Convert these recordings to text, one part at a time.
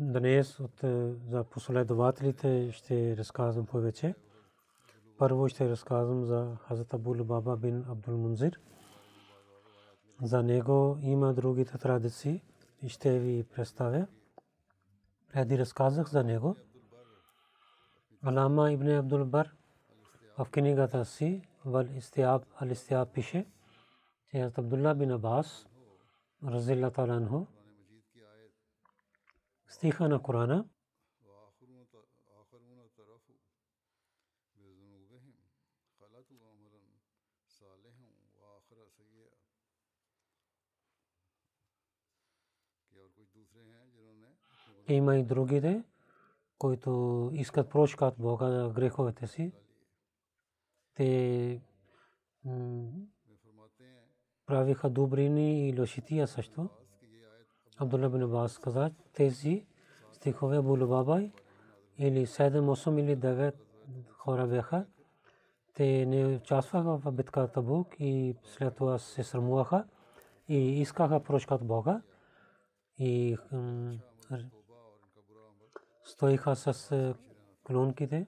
Днес от, е, за последователите ще разказвам повече. Първо ще разказвам за Хазрат Абу Лубаба бин Абдул Мунзир. За него има другите традиции и ще ви представя. Преди разказах за него. Алама ибн Абдул Бар в книгата си Вал Истиаб Ал Истиаб пише, че Хазрат Абдулла бин Абас разилла таala анху стиха на Корана има и другите, които искат прошка от Бога за греховете си. Те правиха добрини и лошития също. Абдулла бин Абас каза, тези стихове Абу Лубаба или 7, 8 или 9 хора бяха. Те не участваха в битката Табук и след това се срамуваха и искаха прошка от Бога. И стоиха с клонките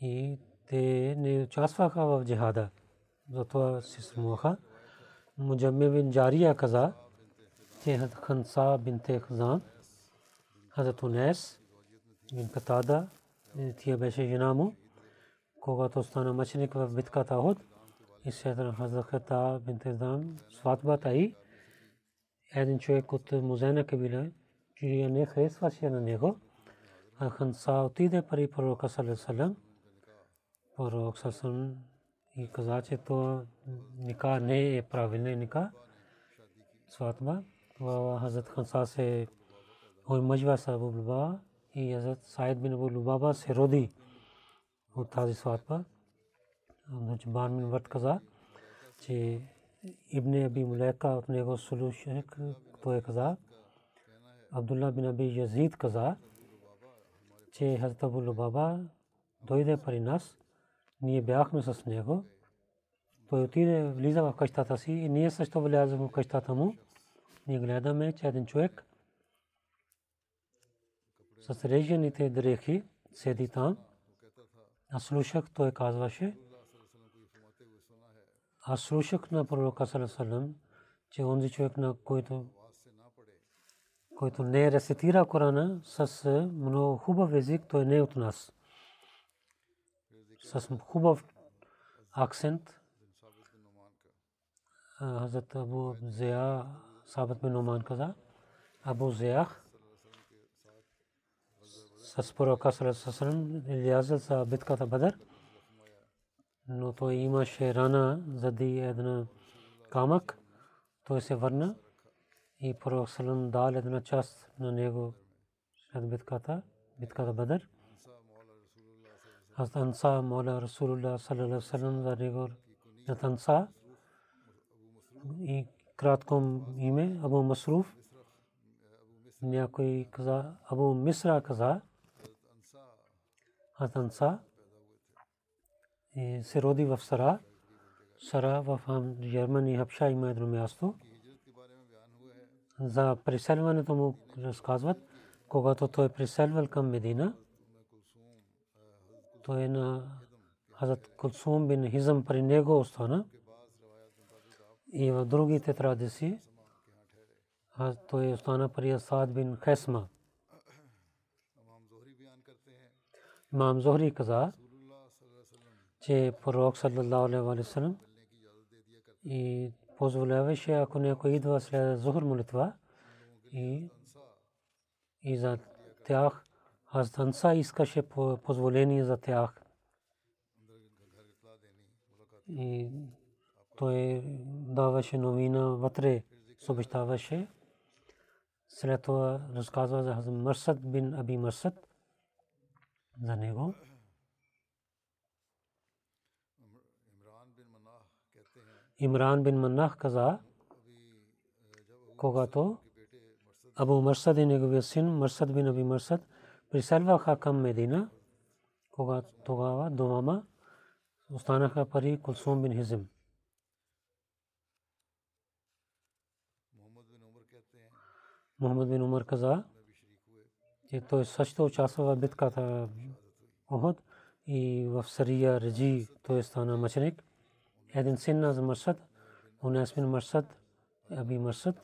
и те не участваха в джихада. Затова се срамуваха. Муджамми бин Джария каза, че Ханса бинте Хазан, Хазрат Унес бин Катада, тя беше жена му, когато стана мъченик в битката Охот, и след Хазрат Хата бинте Хазан, сватбата и един човек от Музена кабила, чия не харесваше на него, а Ханса отиде при пророка Салесалем, пророк Салесалем и каза, че това ника не е правилен ника, сватба. Хазрат Ханса се омъжва с Абу Лубаба и Хазрат Сайд бин Абу Лубаба се роди от тази сватба. Нучбан бин Варт каза, че Ибн Аби Мулека от него слушах, той каза, Абдулла бин Аби Язид каза, че Хазрат Абу Лубаба дойде при нас, ние бяхме с него. Той отиде, влиза в къщата си и ние също влязахме в къщата му. Ние гледаме, че един човек с режените дрехи седи там. Аз слушах, той казваше, аз слушах на пророка Салесалем, че онзи човек, на който който не рецитира Корана с много хубав език, той не е от нас. С хубав акцент. Хазрат Абу Зея Сабат бин Номан каза, Абу Зеях с пророка Салесалем излязъл за битката Бадър, но той имаше рана заради една камък, той се върна и пророк Салам дал една част на него след битката, битката Бадър. Аз Анса Мола Расулулlah саллалаху алейхи вассалам за него на Анса и кратко име Абу Масруф. Някой каза, Абу Мисра каза, аз Анса и се роди в Сара. Сара в Германия, Хапша има едно място. За преселването му разказват, когато той е преселвал към Медина, той е на Хазрат Кулсум бин Хизам при него остана. И в другите традиции той остана при Асад бин Хесма. Имам Зохри каза, че пророк саллаллаху алейхи ва саллям и позволяваше, ако някой идва след Зохр молитва и, и за тях Хазданса искаше позволение за тях. И той даваше новина вътре, съобщаваше. След това разказва за Хазм Марсад бин Аби Марсад за него. Имран бин Манах каза, когато Абу Марсад и неговия син Марсад бин Аби Марсад приселваха към Медина, когато тогава двама останаха пари Кулсум бин Хизм. Мухаммад бин Умар каза, че той също участва в битката Охот и в Сария Раджи той стана мъченик. Един син на Марсад, Унес бин Марсад, Аби Марсад,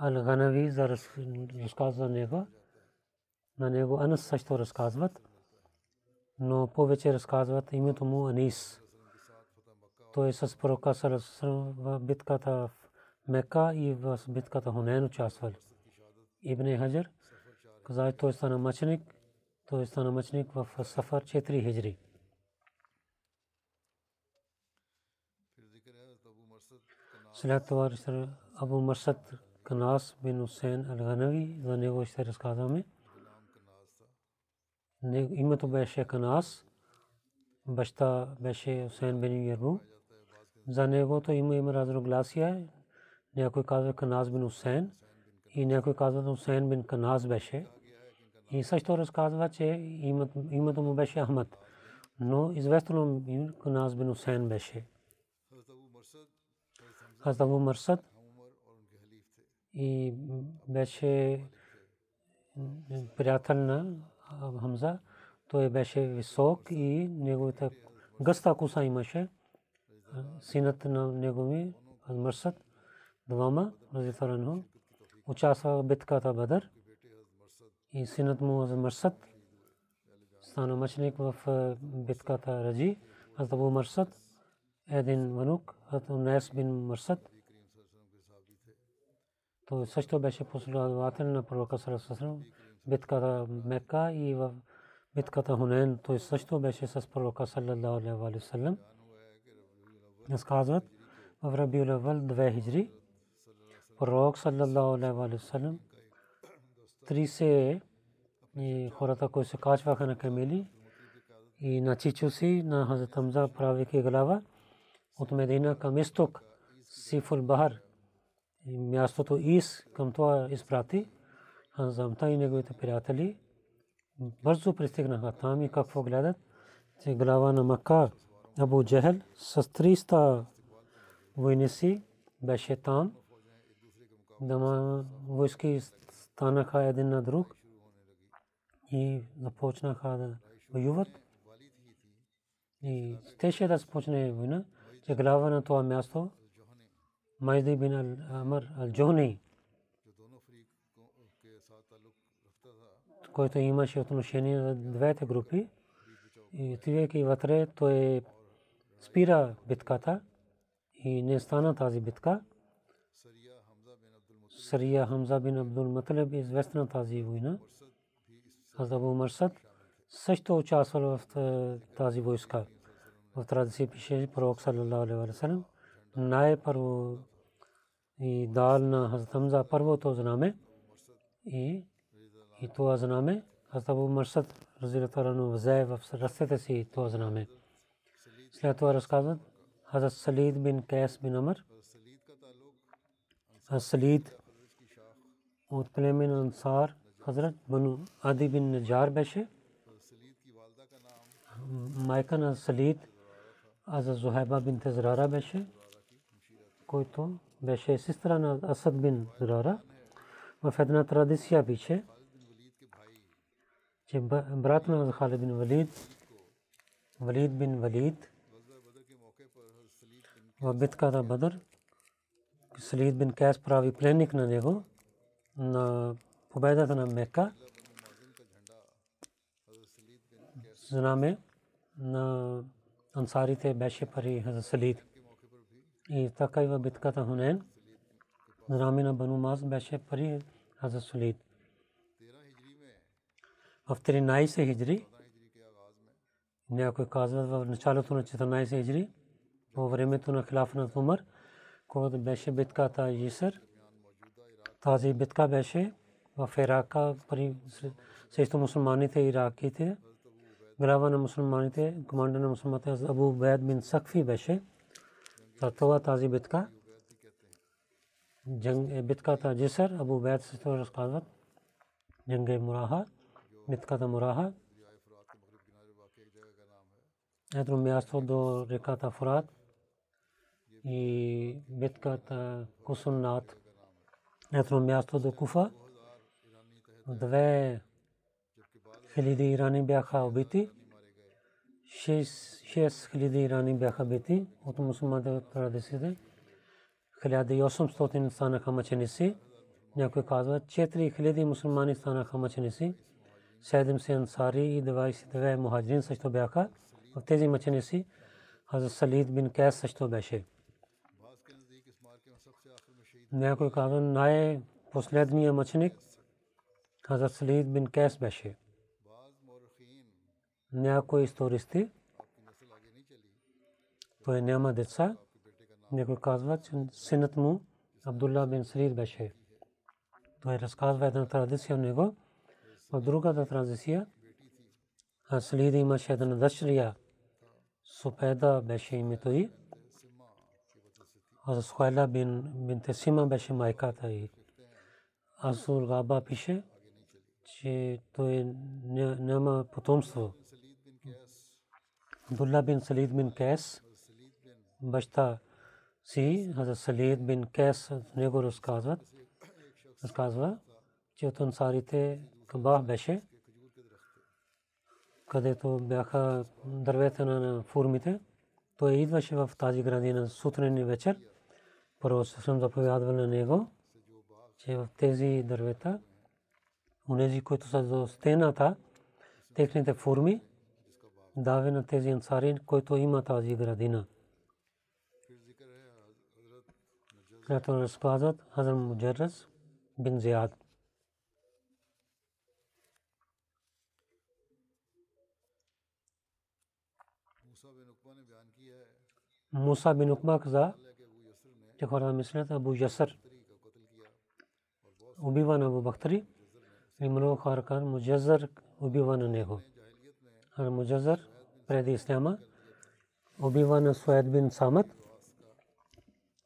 Ал-Ганави за разказва него. На него Анас също разказват, но повече разказват името му Анис. Той е с пророка в битката в Мека и в битката Хунен участвал. Ибн Хаджар каза, той стана мъченик, той стана мъченик в Сафар 4 хиджри. След това Абу Марсад Канас бин Хусейн Ал-Ганави, за него ще разказваме. Името беше Канас, баща беше Хусейн бин Ярбу. За негото има има разногласия. Някой казва Канас бин Хусейн и някой казва Хусейн бин Канас беше. И също разказва, че името му беше Ахмад. Но известно Канас бин Хусейн беше. Хазрат Абу Марсад и беше приятел на Хамза. Той беше висок и неговата гъста коса имаше. Синът на негови Марсад двама, разифаранху, участва в битката Бадър. И синът му Марсад стана мъченик в битката Раджи. Аз Абу Марсад един внук, Унес бин Марсад. Той също беше последовател на пророка Сарасасрам. Битката Мека и в битката Хунен той също беше с пророка саллаллаху алейхи ва саллям. Разказват в Рабиул Авал 2 хиджри. Пророк саллаллаху алейхи ва саллям 30 и хората, които се качваха на камели и на чичуси на Хазрат Хамза правейки глава от Медина към изток, Сифул Бахар, мястото Ис към това изпрати. Ханзамта и неговите приятели бързо пристигнаха там и какво гледат, че глава на Мака Абу Джехел с 300 войници беше там. Дама войски станаха един на друг и започнаха да воюват. И щеше да започне война че глава на това място Майди бин Амр Ал-Джони, който имаше отношение за двете групи. И отивайки вътре, той спира битката и не стана тази битка. Сария Хамза бин Абдул Матлеб е известна тази война. Азабу Марсад също участвал в тази войска в традиция пише пророк саллалаху алейхи ва саллям най първо и дал на Хазрат Хамза първото знаме и и това знаме Хазрат Абу Марсад разилата рано взе в ръцете си това знаме след това разказват Хазрат Салид бин Кайс бин Амр Салид от племен Ансар Хазрат Бану Ади бин Наджар беше майка на Салид а за Зухайба бин Тезрара беше, който беше сестра на Асад бин Зурара. В една традиция пише, че брат на Халид бин Валид, Валид бин Валид, в битката Бадър, Салид бин Кайс прави пленник на него на победата на Мека. Знаме на ансарите беше пари за Салид. И така и в битката Хунен, знаме на Бану Маз беше пари за Салид. В 13 хиджри, някой казват в началото на 14 хиджри, по времето на хилафа на Умар, когато беше битката Жисър. Тази битка беше в Ирака при срещу мусулманите и ираките. Глава на мусулманите, командир на мусулманите Абу Бейд бин Сакфи беше. За това тази битка, е битката Жисър, Абу Бейд се разказват. Джанге Мураха, битката Мураха. Ето място до реката Фурат и битката Кусуннат. Ето място до Куфа. Две хиляди ирани бяха убити. Шест хиляди ирани бяха бити от мусулманите традициите. 1800 станаха мъченици. Някой казва, 4000 мусулмани станаха мъченици. 70 ансари и 22 мухаджирин също бяха. В тези мъченици Хазрат Салид бин Кайс също беше. Някой казва най последния мъченик Хазрат Салид бин Кайс беше. Някои истористи той няма деца. Някой казва, че синът му Абдулла бин Салид беше. Той разказва една традиция от него. В другата традиция Салид имаше една дъщеря. Супеда беше името й. Аз Суайла бин бин Тесима беше майката й. Асур Габа пише, че той няма потомство. Абдулла бин Салид бин Кайс, баща си, Хазрат Салид бин Кайс, него разказват, разказва, че от ансарите Кабах беше, където бяха дървета на фурмите. Той идваше в тази градина сутрин и вечер. Първо съм заповядвал на него, че в тези дървета, унези, които са до стената, техните форми, даве на тези ансари, който има тази градина. Като разказват Хазар Муджаррас бин Зияд. Муса бин Укма каза, че хората мислят Абу Ясър. Убива на Абу Бахтари. И много хора казват, Муджазър убива на него. Муджазър преди Исляма убива на Суед бин Самат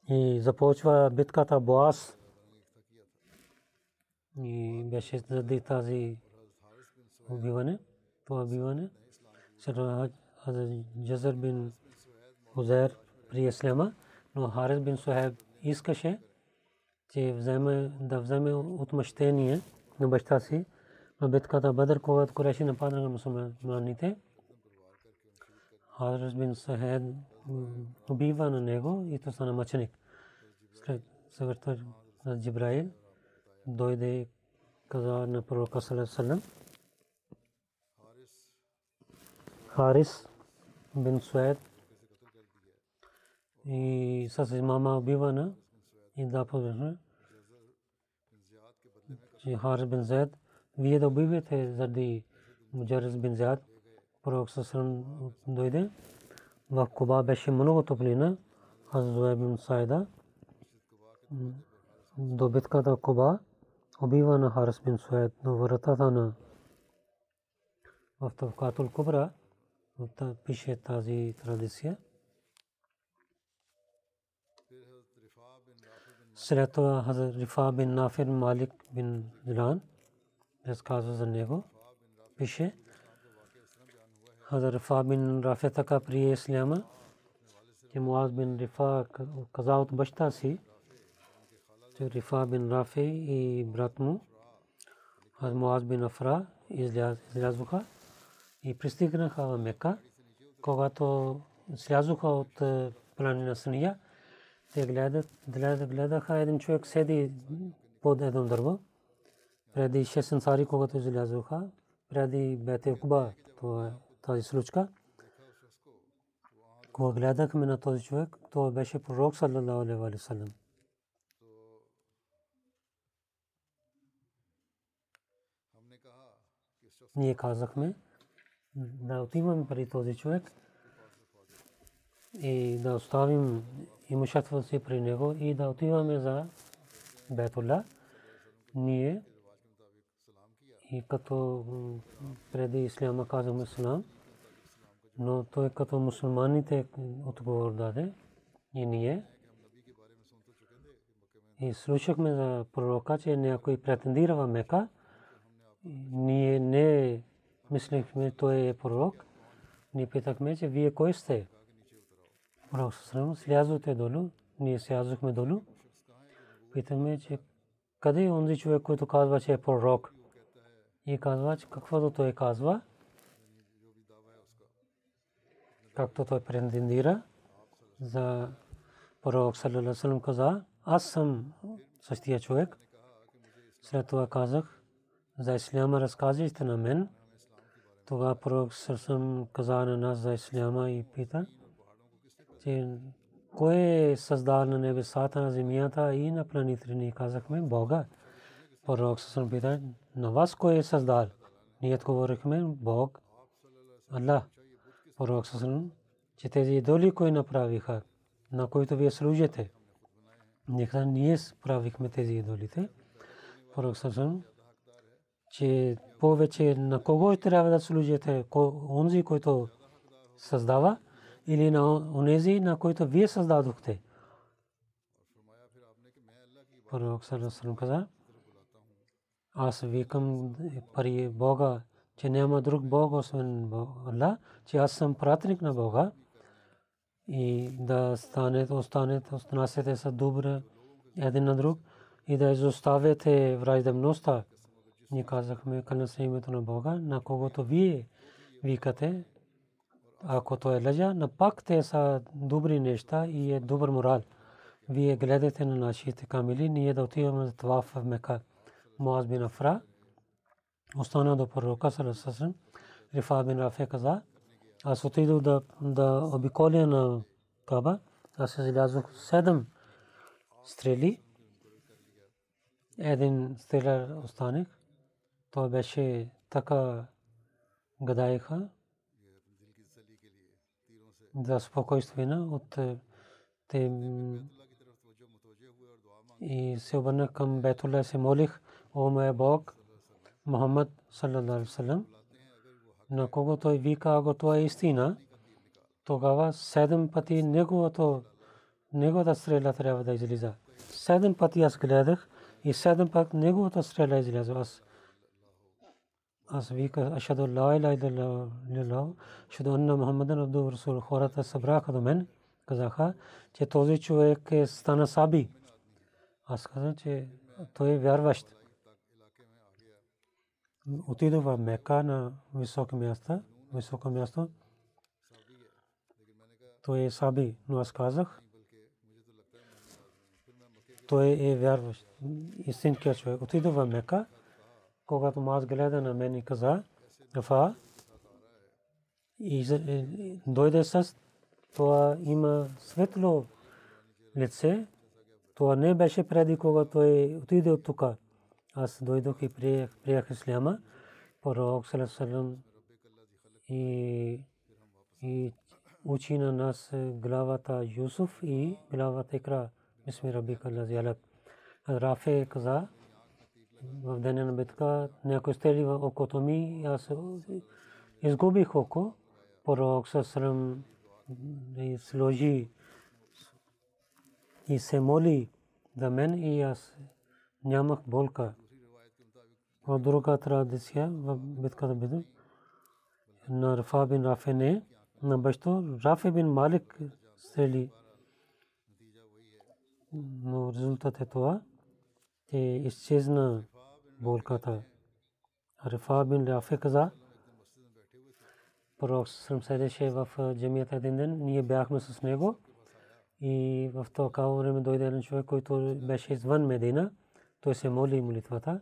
и започва битката Боас. И беше заради тази убиване, това убиване. След Джазър бин Хузер при Ислама, но Харис бин Сухайб искаше, че вземе, да вземе отмъщение на баща си на битката Бадър, когато Куреши нападна на мусулманите. Харис бин Сухайб убива на него и то стана мъченик. След съвърта на Джибраил дойде каза на пророка Салам Харис бин Суед и с имама убивана и да подвижна че Харис бин Зайд вие да убивате заради Муджарис бин Зайд пророк Сасран дойде? В Куба беше много топлина Хазуа бин Сайда до битката Куба убива на Харис бин Суед до вратата на в Тавкатул Кубра пише тази традиция. След това Хазар Рифа бин Нафир Малик бин Дилан разказва за него. Пише Хазар Рифа бин Рафе така прие Исляма че Муаз бин Рифа каза от баща си, че Рифа бин Рафи и брат му, аз Муаз бин Афра излязоха и пристигнаха в Мека. Когато слязоха от планина Сания, те гледат, гледаха един човек седи под едно дърво. Преди 6 ансари, когато излязоха, преди Бете Куба, е тази случка. Кога гледахме на този човек, той беше пророк, саллалаху саллям. Ние казахме да отиваме при този и да имуществото си при него и да отиваме за Бетула. Ние и като преди исляма казахме салам, но той като мусулманите отговор даде и ние. И слушахме за пророка, че някой претендира Мека. Ние не мислихме, той е пророк. Ние питахме, че вие кой сте? Пророк слязохте долу. Ние слязохме долу. Питаме, че къде е онзи човек, който казва, че е пророк? И казва, че каквото той казва, както той претендира за пророк саллалаху каза, аз съм същия човек. След това казах, за исляма разказите на мен. Тогава пророк съм каза на нас за исляма и пита, че кой е създал на небесата, на земята и на планетите. Ние казахме Бога. Пророк съм пита, на вас кой е създал? Ние отговорихме Бог, Аллах. Пророк съм, че тези идоли кой направиха, на които вие служите. Нека ние правихме тези идолите. Пророк съм, че повече на кого трябва да служите, онзи, който създава, или на онези, на които вие създадохте. Пророк Салесалам каза, аз викам пари Бога, че няма друг Бог, освен Аллах, че аз съм пратник на Бога и да станете, останете, останасете са добре един на друг и да изоставяте враждебността. Ние казахме към името на Бога, на когото вие викате, ако то е лъжа, на пак те са добри неща и е добър морал. Вие гледате на нашите камили, ние да отиваме за това в Мека. Муаз бин Афра остана до пророка Салесасен. Рифа бин Рафе каза, аз отидох да, да обиколя на Каба. Аз излязох седем стрели. Един стреляр останах. Той беше така гадаеха за спокойствие от те и се обърнах към Бетулла се молих, о моя Бог, Мухаммад саллалаху на кого той вика, ако това е истина, тогава седем пъти неговото неговата стрела трябва да излиза. Седем пъти аз гледах и седем пъти неговата стрела изляза. Аз аз вика ашаду ла иляха илlallah ашаду анна мухаммадан абду расул хората събраха до мен казаха че този човек е стана саби аз казах че той е вярващ отидох в Мека на високо място високо място той е саби но аз казах той е вярващ истинският човек отидох в Мека когато Маз гледа на мен и каза, Рафа, и дойде с това има светло лице. Това не беше преди, когато той отиде от тук. Аз дойдох и приех, приех исляма. Пророк Салесалам и, и учи на нас главата Юсуф и главата Икра. Бисми Рабика Лазиалак. Рафе каза, в деня на битка някой стели в окото ми, аз изгубих око. Пророк Сасрам сложи и се моли за мен и аз нямах болка. В друга традиция в битката Бидр на Рафа бин Рафе не, на баща Рафе бин Малик стрели. Но резултат е това, че изчезна болката. Рифа бин Рафе каза, пророк Сърм седеше в джамията един ден, ние бяхме с него и в това време дойде един човек, който беше извън Медина, той се моли молитвата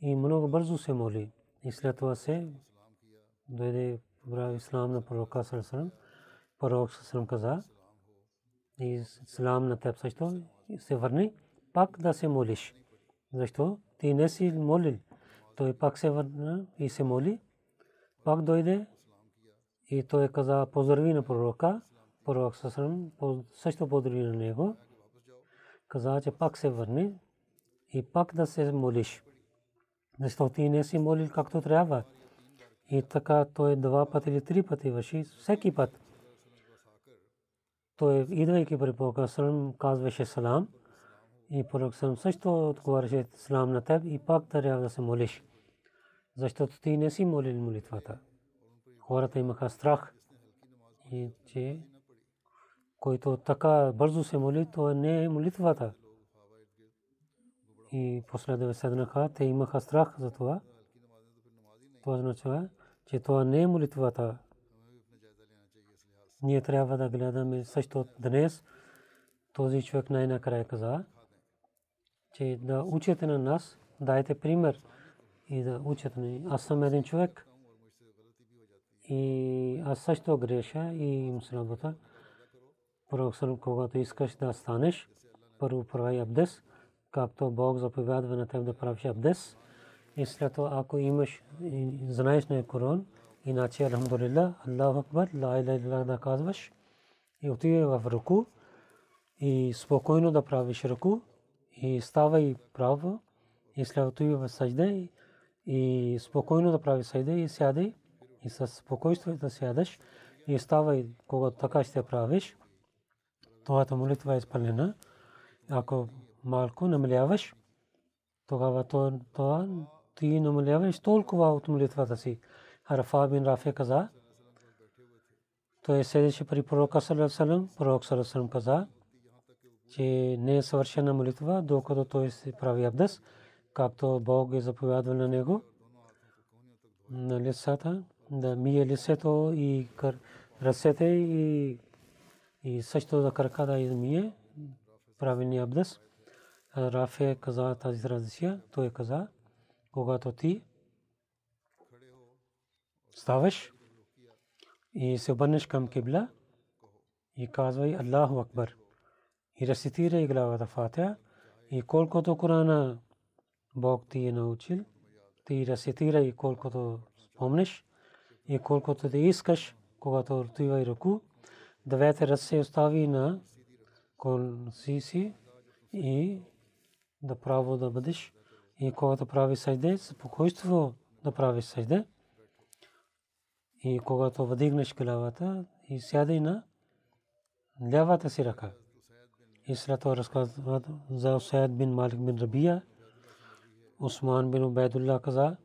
и много бързо се моли. И след това се дойде в ислам на пророка Сърм, пророк Сърм каза, и ислам на теб също се върни, пак да се молиш. Защо? Ти не си молил. Той пак се върна и се моли. Пак дойде и той каза поздрави на пророка. Пророк Сасрам също поздрави на него. Каза, че пак се върне и пак да се молиш. Защото ти не си молил както трябва. И така той два пъти или три пъти върши. Всеки път. Той идвайки при пророка Сасрам казваше салам. И пророк съм също отговаряше салам на теб и пак трябва да се молиш. Защото ти не си молил молитвата. Хората имаха страх, и че който така бързо се моли, то не е молитвата. И после да седнаха, те имаха страх за това. Това означава, че това не е молитвата. Ние трябва да гледаме също днес. Този човек най-накрая каза, че да учите на нас, дайте пример и да учат ни. Аз съм един човек и аз също греша и им се работа. Пророк съм, когато искаш да станеш, първо прави абдес, както Бог заповядва на теб да правиш абдес. И след това, ако имаш, знаеш на Коран, иначе, Алхамдулилlah, Аллаху Акбар, Ла иля иля да казваш, и отивай в руку, и спокойно да правиш руку, и ставай право и след това в сажда и спокойно да прави сажда и сядай и с спокойствие да сядаш и ставай, когато така ще правиш. Твоята молитва е изпълнена. Ако малко намаляваш, тогава това ти намаляваш толкова от молитвата си. Рафа бин Рафе каза, той седеше при пророка Салам, пророк Салам каза, че не е съвършена молитва, докато той се прави абдес, както Бог е заповядал на него. На лицата, да мие лицето и ръцете и, и също да крака да измие правилния абдес. Рафе каза тази традиция, той каза, когато ти ставаш и се обърнеш към кибла и казвай Аллаху Акбар и рецитирай главата Фатиха и колкото Корана Бог ти е научил, ти рецитирай колкото спомнеш и колкото ти искаш, когато отивай ръку, двете ръце остави на колси си и да право да бъдеш и когато прави сайде, спокойство да прави сайде и когато въдигнеш главата и сядай на лявата си ръка. И след това разказва за Усайд бин Малик бин Рабия. Усман бин Убайдулlah каза,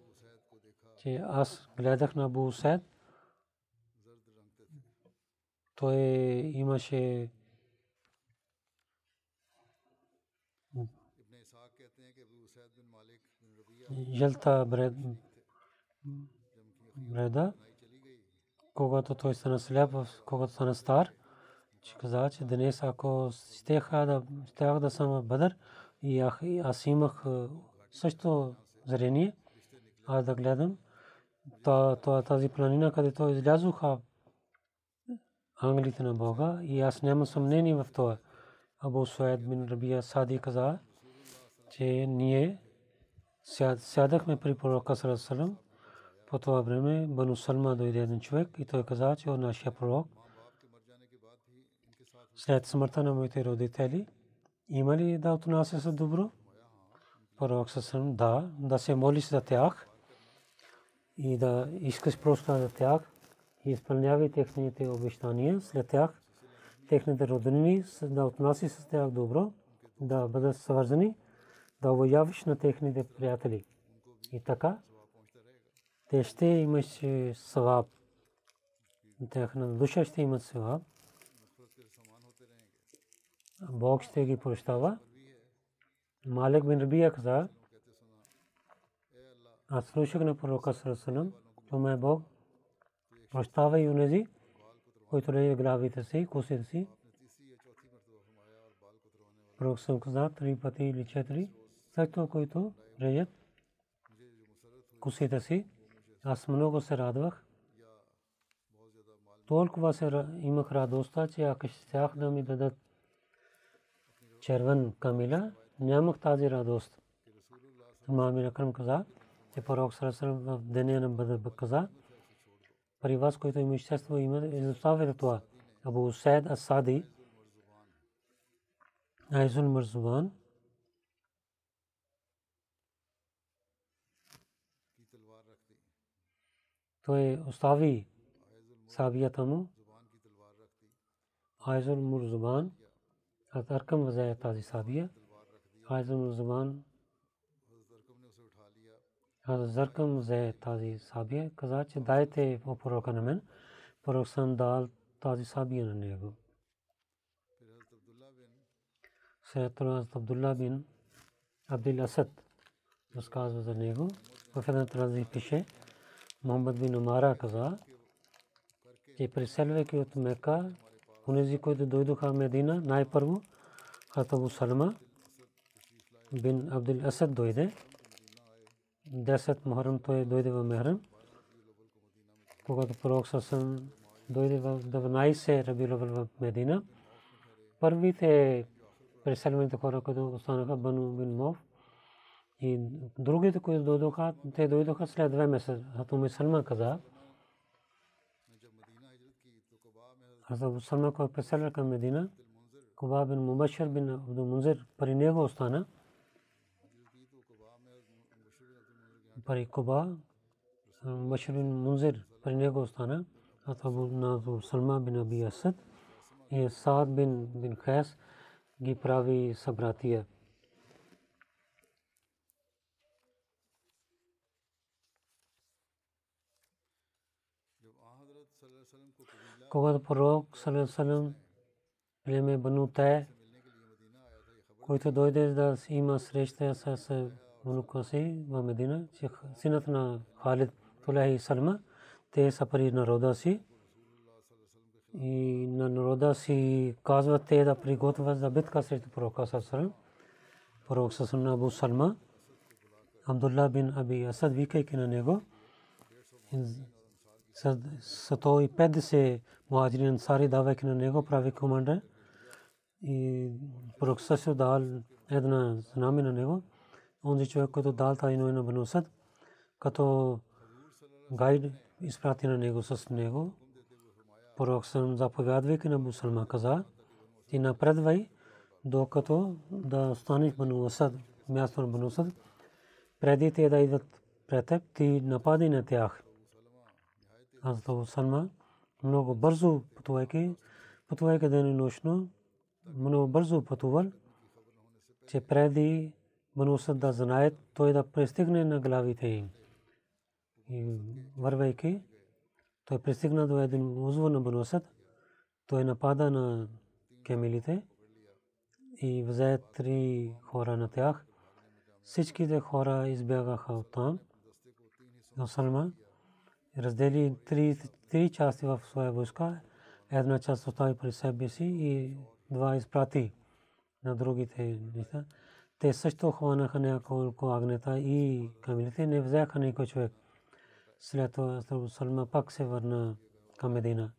че аз гледах на Абу Усайд. Той имаше жълта бреда, когато той стана сляп, когато стана стар че каза, че днес ако щеха да, щях да съм Бадър и аз имах също зрение, аз да гледам тази планина, където излязоха ангелите на Бога и аз нямам съмнение в това. Абу Суайд бин Рабия Сади каза, че ние сядахме при пророка Сарасалам. По това време Бану Салма дойде един човек и той каза, че он нашия пророк след смъртта на моите родители, има ли да отнася се добро? Пророк съсъм, да, да се молиш за тях и да искаш просто за тях и изпълнявай техните обещания след тях, техните роднини, да отнаси с тях добро, да бъдат свързани, да обявиш на техните приятели. И така, те ще имаш сваб. Техна душа ще имат сваб. Бог ще ги прощава. Малик бин Рабия каза, аз слушах на пророка Сарасалам, то ме Бог прощава и унези, които реже главите си, косите си. Пророк съм каза три пъти или четири, също които режат косите си. Аз много се радвах. Толкова се имах радостта, че ако щях да ми дадат червен камила, нямах тази радост. Имам Акрам каза, че пророк Сарасалам в деня на Бадър каза, при вас, който има изчество, има изоставя това. Абу Усайд Асади, Айзун Марзубан, той остави сабията му, Айзун Мурзубан, Аз Аркам взе тази сабия. Айзун Мурзубан аз Заркам взе тази сабия, каза, че дайте по пророка на мен. Пророк съм дал тази сабия на него. След това Абдулла бин Абдил Асад разказва за него. В една трази пише, Мохаммад бин Умара каза, че преселвайки от Мека, унези, които дойдоха в Медина, най-първо, Хатабу Салма бин Абдул Асад дойде. 10 Мухаррам той дойде в Мехрам. Когато пророк Сасан дойде в 12 Рабил в Медина, първите преселените хора, които останаха Бану бин Мов, и другите, които дойдоха, те дойдоха след две месеца. Хатуми Салма каза, Хазрат Салма, който преселя към Медина, Куба бин Мубашир бин Абдул Мунзир, при него остана. пари Куба, Баширин Мунзир при него остана, Абу Назу Салма бин Аби Асад и Саад бин бин Хайс ги прави събратия. Когато пророк Салесалем племе Бану Тай, който дойде да има среща с внука си в Медина, че синът на Халид Тулахи Салма, те са пари народа си и на народа си казват те да приготвят за битка срещу пророка Сасалам. Пророк Сасалам Абу Салма, Абдулла бин Аби Асад, викайки на него, сто и петдесет муаджирин ансари давайки на него, прави командир и пророк Сасалам дал една знаме на него, онзи човек, който дал тази новина Бану Асад, като гайд изпрати на него с него. Пророк съм заповядвайки на Бусалма каза, ти напредвай, докато да станеш Бану Асад, място на Бану Асад, преди те да идват пред теб, ти напади на тях. Аз това Салма много бързо пътувайки, пътувайки ден и нощно, много бързо пътувал, че преди Банусът да знаят, той да пристигне на главите им. И вървайки, той пристигна до един узво на Банусът, той напада на кемилите и взе три хора на тях. Всичките хора избягаха от там. Но Салма раздели три, три части в своя войска. Една част остави при себе си и два изпрати на другите неща те също хванаха няколко агнета и камилите не взеха никой човек. След това Салма пак се върна към Медина.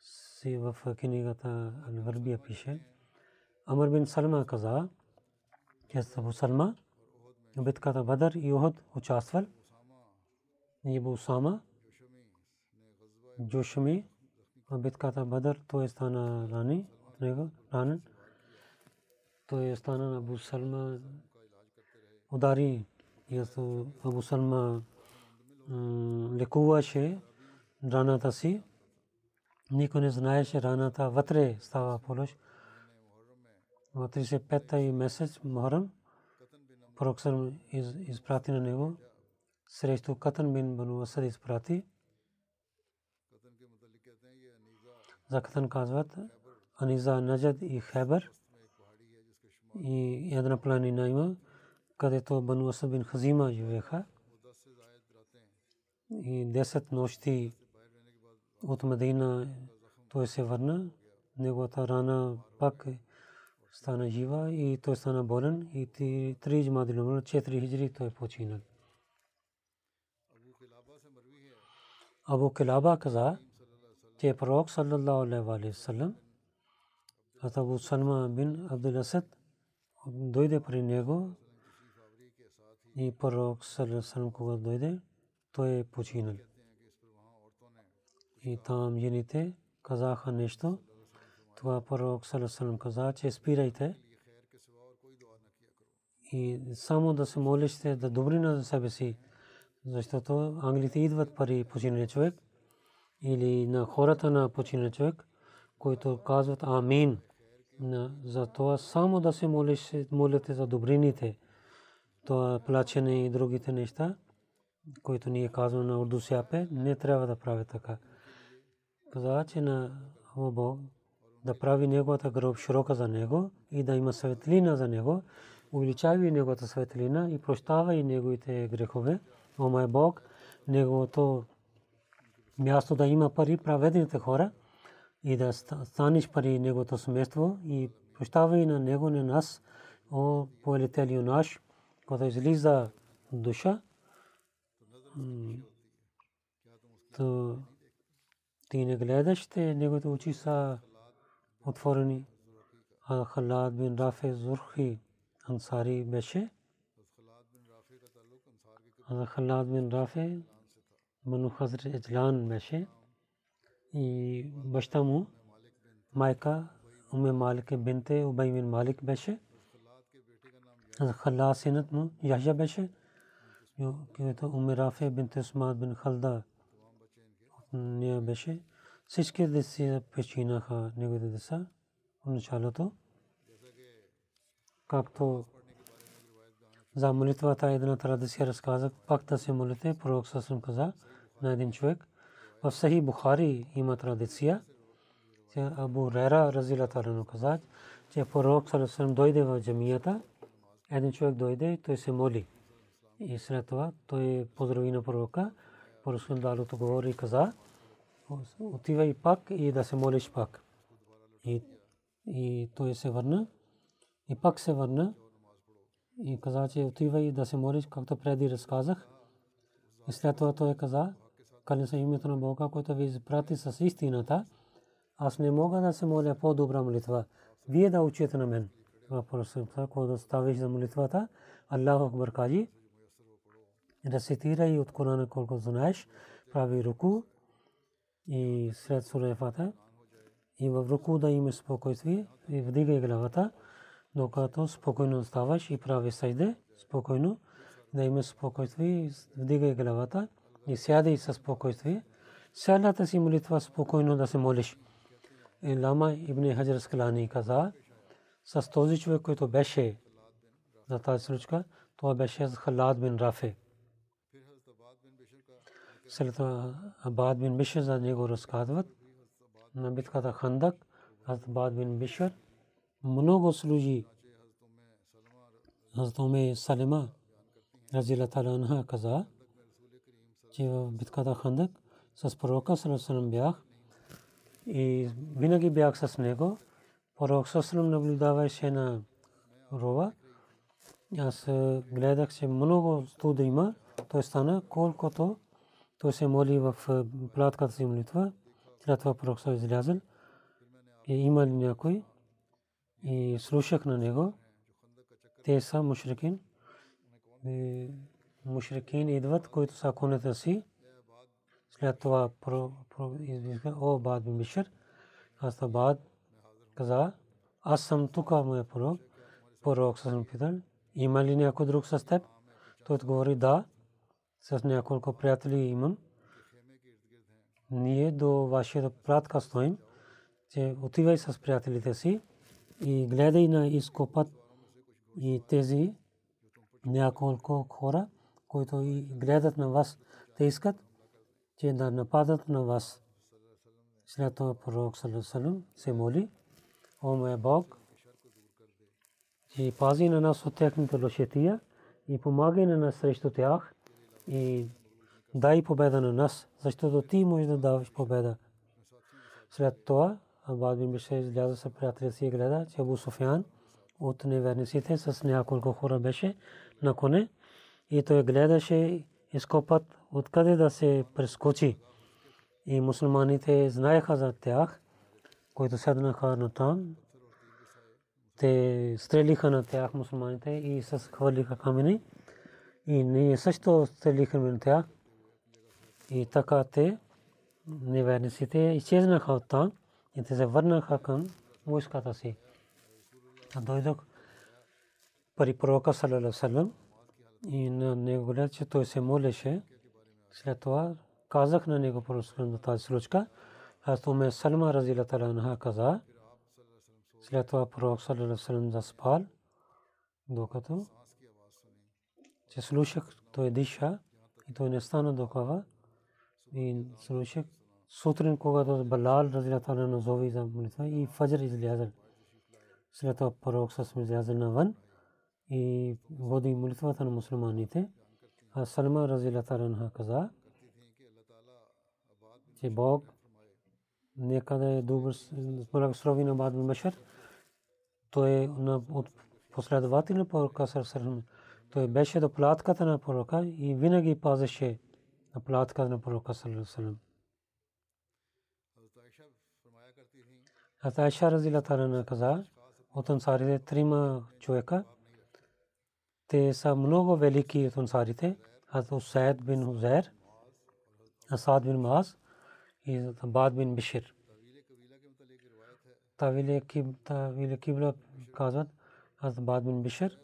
Си в книгата Ал-Варбия пише. Амр бин Салма каза, че Салма битката Бадър и Ухуд участвал. И Абу Усама, Джошми в битката Бадър той стана рани от него, ранен той стана на Абу Салма удари ясо Абу Салма лекуваше раната си никой не знаеше раната вътре става полош в 35-та месец Мухарам Проксър изпрати на него срещу Катан бин Бану Асад изпрати за Катан казват Аниза Наджад и Хебър и една планина има, където Бану Асад бин Хазима живееха. И 10 нощи от Медина той се върна. Неговата рана пак стана жива и той стана болен и три джмади номер 4 хиджри той починал. Абу Килаба каза, че пророк саллаллаху алейхи ва саллям Абу Салма бин Абдул Асад дойде при него и пророк саллаллаху когато дойде, той е починал. И там жените казаха нещо. Това пророк саллаллаху каза, че спирайте и само да се молите да добрина за себе си, защото англите идват пари починалия човек или на хората на починалия човек, които казват амин за това само да се молиш, молите за добрините, това плачене и другите неща, които ние казваме на урду сяпе, не трябва да прави така. Каза, че на Бог да прави неговата гроб широка за него и да има светлина за него, увеличава неговата светлина и прощава и неговите грехове. О мой Бог, неговото място да има пари праведните хора, и да станеш пари неговото семейство и прощавай на него на нас, о повелителю наш, който излиза душа, то ти не гледаш, те неговите очи са отворени. А Халад бин Рафе Зурхи Ансари беше. А Халад бин Рафе Ману Хазр Еджлан беше и баща му, майка Уме Малик бинте Убай бин Малик беше. Халла синът му Яхя беше. Което Уме Рафе бинте Усман бин Халда нея беше. Всички деца починаха неговите деца в началото. Както за молитвата една традиция разказах, пак да се молите, пророк Сасъм каза на един човек, в Сахи Бухари има традиция, че Абу Рера Разила Тарано каза, че пророк Салесалем дойде в джамията, един човек дойде той се моли. И след това той поздрави на пророка, пророк Далото говори и каза, отивай пак и да се молиш пак. И, и той се върна и пак се върна и каза, че отивай да се молиш, както преди разказах. И след това той каза, кълня се името на Бога, който ви изпрати с истината, аз не мога да се моля по-добра молитва. Вие да учите на мен. Въпросът, когато ставиш за молитвата, Аллаху Акбар кажи, рецитирай от Корана колко знаеш, прави руку и сред сура Фата и в руку да имаш спокойствие и вдигай главата, докато спокойно ставаш и прави сайде, спокойно, да имаш спокойствие, вдигай главата и сядай със спокойствие. Сядата си молитва спокойно да се молиш. И Лама Ибн Хаджар Скалани каза, с този човек, който беше за тази случка, това беше с Халад бин Рафе. След това Абад бин Бишер за него разказват. На битката Хандак, Хазрат Абад бин Бишер много служи. Хазрат Уме Салима, Разила Таланха каза, че в битката Хандак с пророка Салесалам бях и винаги бях с него. Пророк Салесалам наблюдаваше на рова. Аз гледах, че много студа има. Той стана колкото той се моли в платката си молитва. След това пророк се излязъл. И има ли някой? И слушах на него. Те са мушрикин мушрикин идват, които са конете си. След това извика, о, Бад бин Бишер, аз Бад каза, аз съм тук, моя пророк. Пророк съм питал, има ли някой друг с теб? Той отговори, да, с няколко приятели имам. Ние до вашия пратка стоим, че отивай с приятелите си и гледай на изкопът и тези няколко хора, които и гледат на вас, те искат, че да нападат на вас. След това пророк Салесалем се моли, о моя Бог, че пази на нас от техните лошетия и помагай на нас срещу тях и дай победа на нас, защото ти можеш да даваш победа. След това Абад бин Бишер изляза с приятеля си и гледа, че Абу Суфян от неверниците с няколко хора беше на коне и той гледаше изкопът откъде да се прескочи. И мусулманите знаеха за тях, които седнаха на там. Те стрелиха на тях мусулманите и с хвърлиха камъни. И ние също стрелиха на тях. И така те, неверниците, изчезнаха от там и те се върнаха към войската си. А дойдох при пророка салалалаху и на него гледа, че той се молеше. След това казах на него по тази случка. Аз ме Салма разила таранха каза. След това пророк салалалаху и той не стана докава и слушах сутрин, когато Балал разила таранха зови за молитва и фаджр изляза. След това пророк с изляза навън и води молитвата на мусулманите. А Салма разила таранха каза, че Бог некъде е добър благослови на Бад Башар. Той е от последовател на пророка Сърсърм. Той беше до платката на пророка и винаги пазеше на платката на пророка Сърсърм. Хазрат Айша разила таранха каза, от ансарите трима човека – те са много велики от ансарите. Хазрат Усайд бин Хузайр, Асад бин Маз и Абад бин Бишир. Тавиле Кибла казват Хазрат Абад бин Бишир.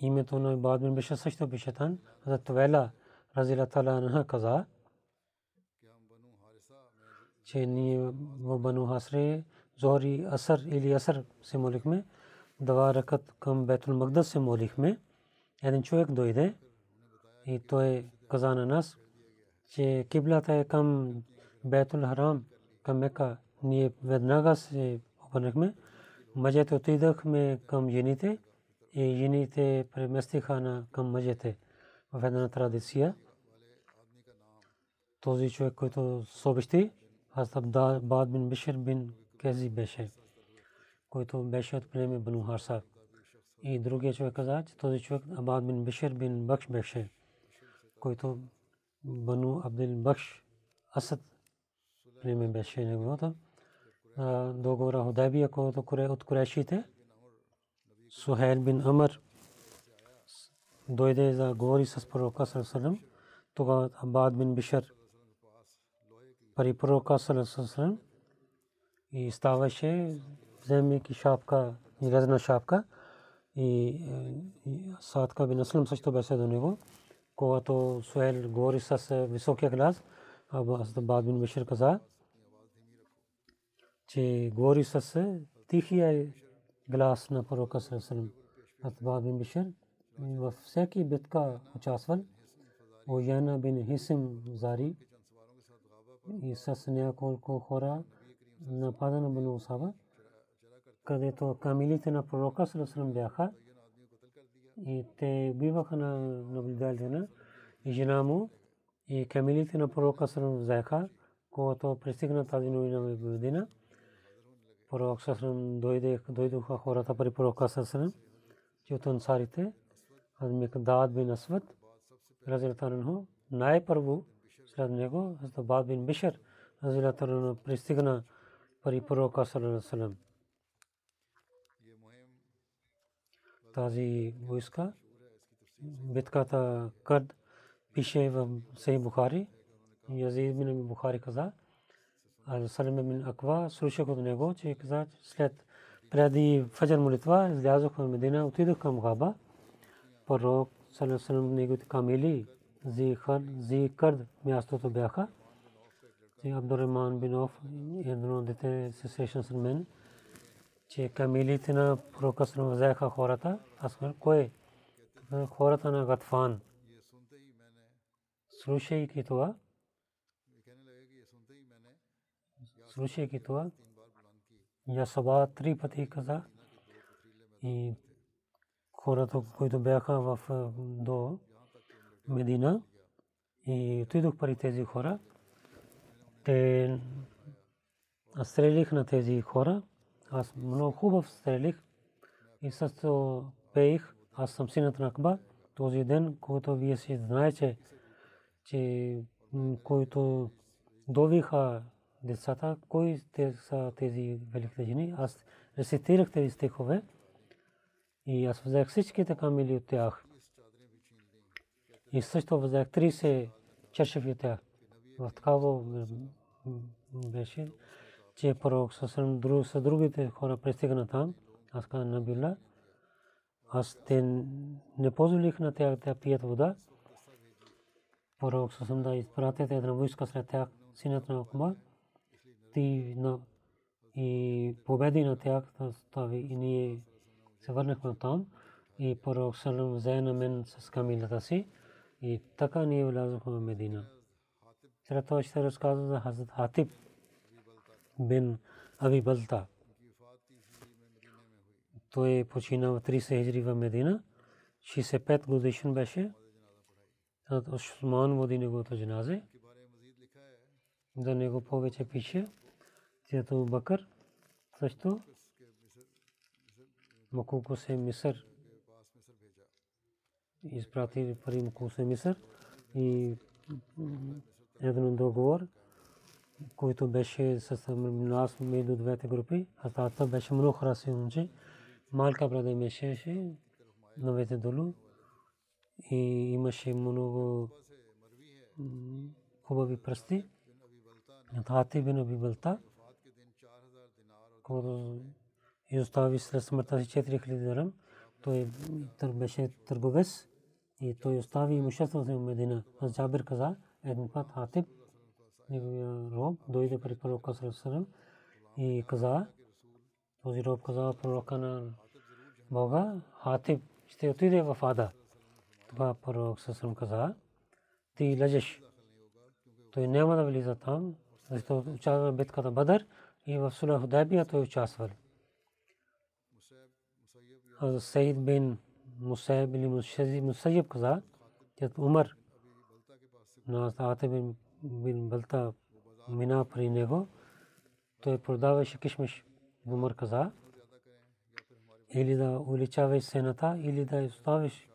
Името на Абад бин Бишир също беше там. Хазрат Тавела Разила Тала Анха каза, че ние в Бану Хасре Зори Асар или Асар се молихме два ракат към Бетул Магдас се молихме. Един човек дойде и той каза на нас, че киблата е към Бетул Харам, към Мека. Ние веднага се обърнахме. Мъжете отидахме към жените и жените преместиха на към мъжете в една традиция. Този човек, който съобщи, аз Бад бин Бишир бин Кези беше който беше от племе Бану Харса. И другия човек каза, че този човек Абад бин Бишер бин Бакш беше, който Бану Абдил Бакш Асад племе беше неговото. Договора Худайбия, който от Курешите, Сухайл бин Амр дойде да говори с пророка Салам. Тогава Абад бин Бишер при пророка Салам и ставаше вземайки шапка, излезна шапка и Садка бин Аслам също беше до него. Когато Суел говори с високия глас, Абад бин Бишир каза, че говори с тихия глас на пророка Салам. Абад бин Бишир във всеки битка участвал. Ояна бин Хисим Зари и с няколко хора напада на Бану Усаба където камилите на пророка Салесалам бяха и те биваха на наблюдателите на и жена му и камилите на пророка Салесалам взеха, когато пристигна тази новина в Медина. Пророк Салесалам дойдоха хората при пророка Салесалам, че от ансарите, аз Микдад бин Асвад, разилатанху, най-първо след него, Бад бин Бишер, разилатанху пристигна при пророка Салесалам. Тази войска. Битката Кад пише в Сей Бухари. Язид бин Бухари каза, а Салим бин Аква слушах от него, че каза, след преди фаджар молитва излязох в Медина, отидох към Габа. Пророк Салим неговите камили зи Кърд мястото бяха. Абдурахман бин Оф едно дете се срещна с мен че камилите на пророка Салам взеха хората. Аз кой? Хората на Гатфан. Слушайки това, слушайки това, я Саба три пъти каза, и хората, които бяха в до Медина и отидох при тези хора. Те стрелих на тези хора. Аз много хубав стрелих и също пеих. Аз съм синът на Акба. Този ден, който вие си знаете, че който довиха децата, кои те са тези великите жени. Аз рецитирах тези стихове и аз взех всичките камили от тях. И също взех 30 чашеви от тях. В такава беше, че пророк с другите хора пристигна там. Аз казах на Билла, аз те не позволих на тях да пият вода. Пророк съм да изпратите една войска сред тях, синът на Акба, ти на и победи на тях, стави и ние се върнахме там и пророк Салам взе на мен с камилата си и така ние влязохме в Медина. След това ще разказва за Хазрат Хатиб бин Аби Балта. Той почина в 30 хиджри в Медина. 65 годишен беше. Осман води неговото джаназе. За него повече пише. Тято Бакър също Макуко се Мисър изпрати пари Макуко се Мисър и един договор, който беше с нас между двете групи. Атата беше много храси момче. Малка брада имаше новете долу и имаше много хубави пръсти. Тати бин Аби Балта който изостави след смъртта си 4000 дирхам. Той беше търговец и той остави имуществото в Медина. Аз Джабир каза, един път Хатиб, неговия роб, дойде при пророка Сарасарам този роб каза пророка на Бога, Хатиб ще отиде в Ада. Това пророк Сарасарам каза, ти лежеш. Той няма да влиза там, защото участва в битката Бадър и в Сулах Худайбия той участвал. Саид бин Мусайб или Мусайб каза, че Умар на Атаб бин Балта мина при него, той продаваше кишмиш. Умар каза, или да увеличаваш сената, или да оставиш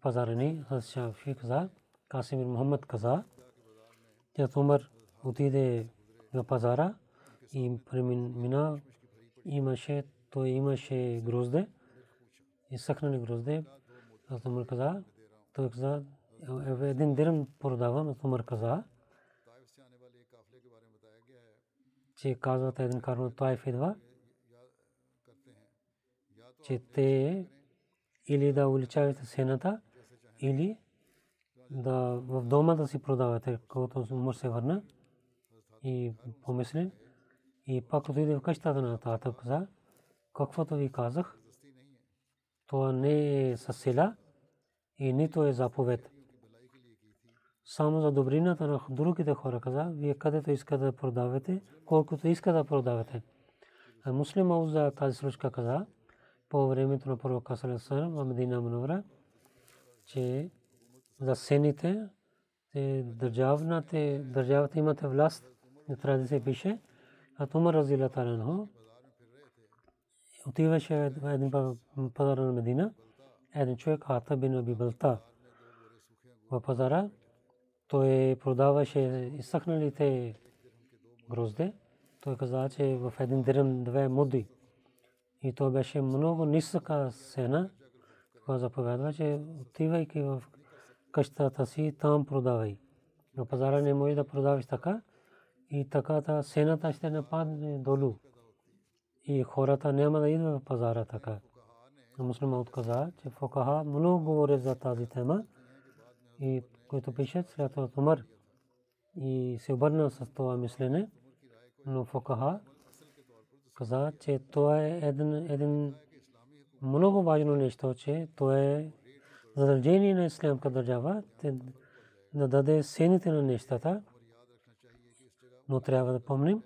пазара ни. Аз Шафи каза, Касимир Мухаммад каза, че Умар отиде на пазара, и премина имаше, той имаше грозде, изсъхнали грозде. Аз Умар каза, той каза, един дирам продавам, аз Умар каза, че казват един карно Тайф идва, че те или да увеличавате сената, или да в дома да си продавате, когато Умар се върна и помисли, и пак отиде в къщата на тата каза, каквото ви казах, това не е със сила и нито е заповед. Само за добрината на другите хора. Каза, вие където искате да продавате, колкото искате да продавате. А муслим за тази случка каза, по времето на пророка Салесалам в Медина Манавра, че за сените, държавната, държавата имате власт, не трябва да се пише, а Умар разила таранхо отиваше един пазар на Медина, един човек Ата бин Аби Балта в пазара, той продаваше изсъхналите грозде. Той каза, че в един дирем две муди. И то беше много ниска сена. Това заповядва, че отивайки в къщата си, там продавай. На пазара не може да продаваш така и така та сената ще не падне долу. И хората няма да идват в пазара така. Муслимът каза, че Фокаха много говорят за тази тема и които пишат след Умар и се обърна с това мислене, но Фокаха каза, че това е един, един много важно нещо, че това е задължение на ислямска държава да даде сените на нещата, но трябва да помним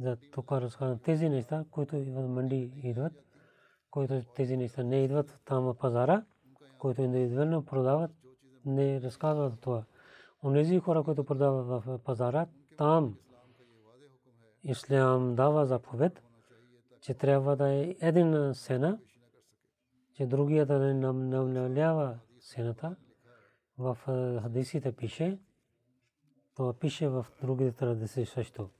за тук разказвам тези неща, които в манди идват, които тези неща не идват там в пазара, които индивидуално продават, не разказват това. Онези хора, които продават в пазара, там Ислям дава заповед, че трябва да е един сена, че другия да не намалява сената. В хадисите пише, това пише в другите традиции също.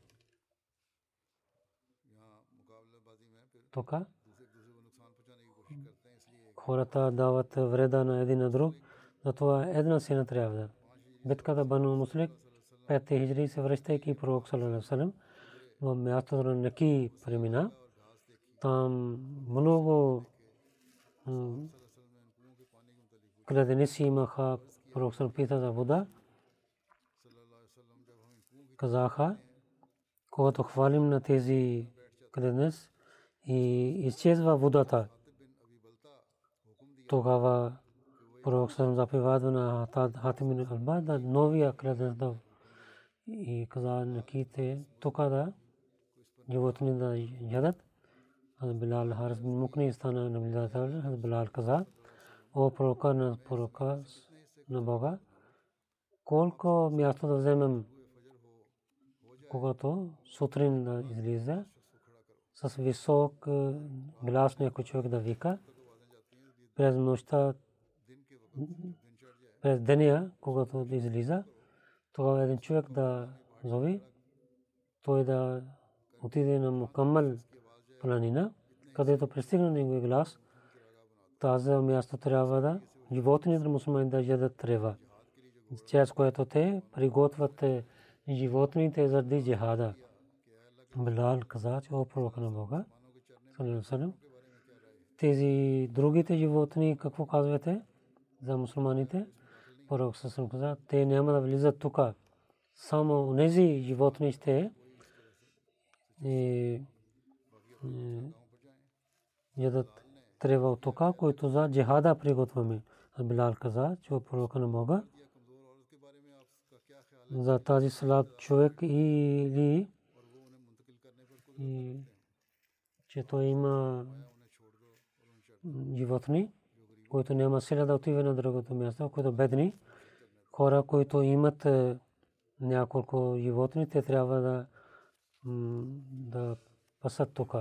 Тока хората дават вреда на един на друг, затова една сена трябва да. Битката Бану Муслик, 5 хиджри се връщайки пророк Салалалаху пророк пита за вода. Казаха, когато хвалим на тези кладеници и изчезва водата, тогава пророк запевада на Хатимин Алба да новия кладенец да и каза наките тук да животни да ядат. Аз Билал Харис бин Мукни стана наблюдател. Аз Билал каза, о пророка на пророка на Бога, колко място да вземем, когато сутрин да излиза, с висок глас някой човек да вика, през нощта, през деня, когато излиза, тогава един човек да зови, той да отиде на мукаммал планина, където пристигна неговия глас, тази място трябва да животните мусулмани да ядат трева, чрез което те приготвят животните заради джихада. Билал каза, че о пророка на Бога, тези другите животни, какво казвате за мусулманите? Пророк Сасам каза, те няма да влизат тук. Само тези животни ще ядат трева от тока, който за джихада приготвяме. Билал каза, че пророка на Бога за тази слаб човек или че той има животни, които няма сила да отива на другото място, които бедни хора, които имат няколко животни, те трябва да да пасат тук.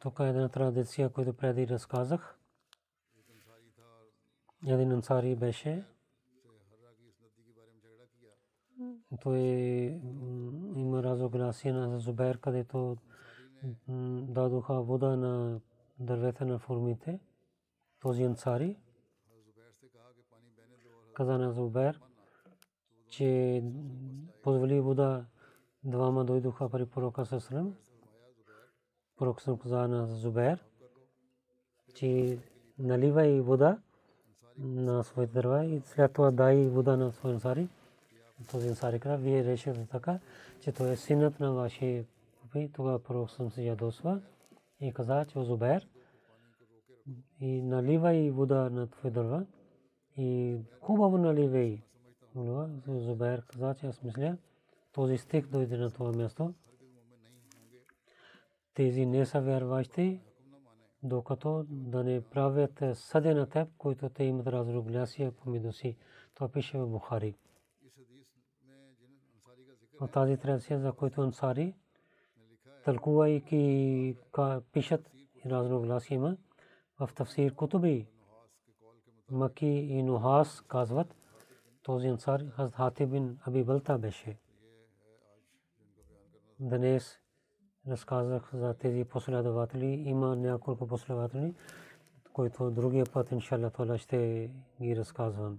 Тук е една традиция, която преди разказах. Един ансари беше. Той има разогласие на Зубер, където дадоха вода на дървета на формите. Този ансари каза на Зубер, че позволи вода двама дойдоха при пророка Сасрам. Пророк съм каза на Зубер, че наливай вода на своите дърва и след това дай вода на своя ансари. Този ансари каза, вие решите така, че той е синът на вашия и тогава пророк съм се ядосва и каза, че Зубер и наливай вода на твой дърва и хубаво наливай. Зубер каза, че аз мисля, този стих дойде на това място. Тези не са вярващи, докато да не правят съде на теб, които те имат разруглясия помежду си. Това пише в Бухари. От тази традиция, за който ансари, тълкувайки пишат разногласия има в тафсир Кутуби. Маки и Нухас казват, този ансар Хазрат Хатиб бин Аби Балта беше. Днес разказах за тези последователи. Има няколко последователи, които другия път, иншалла, ще ги разказвам.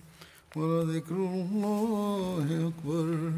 ولذكر الله أكبر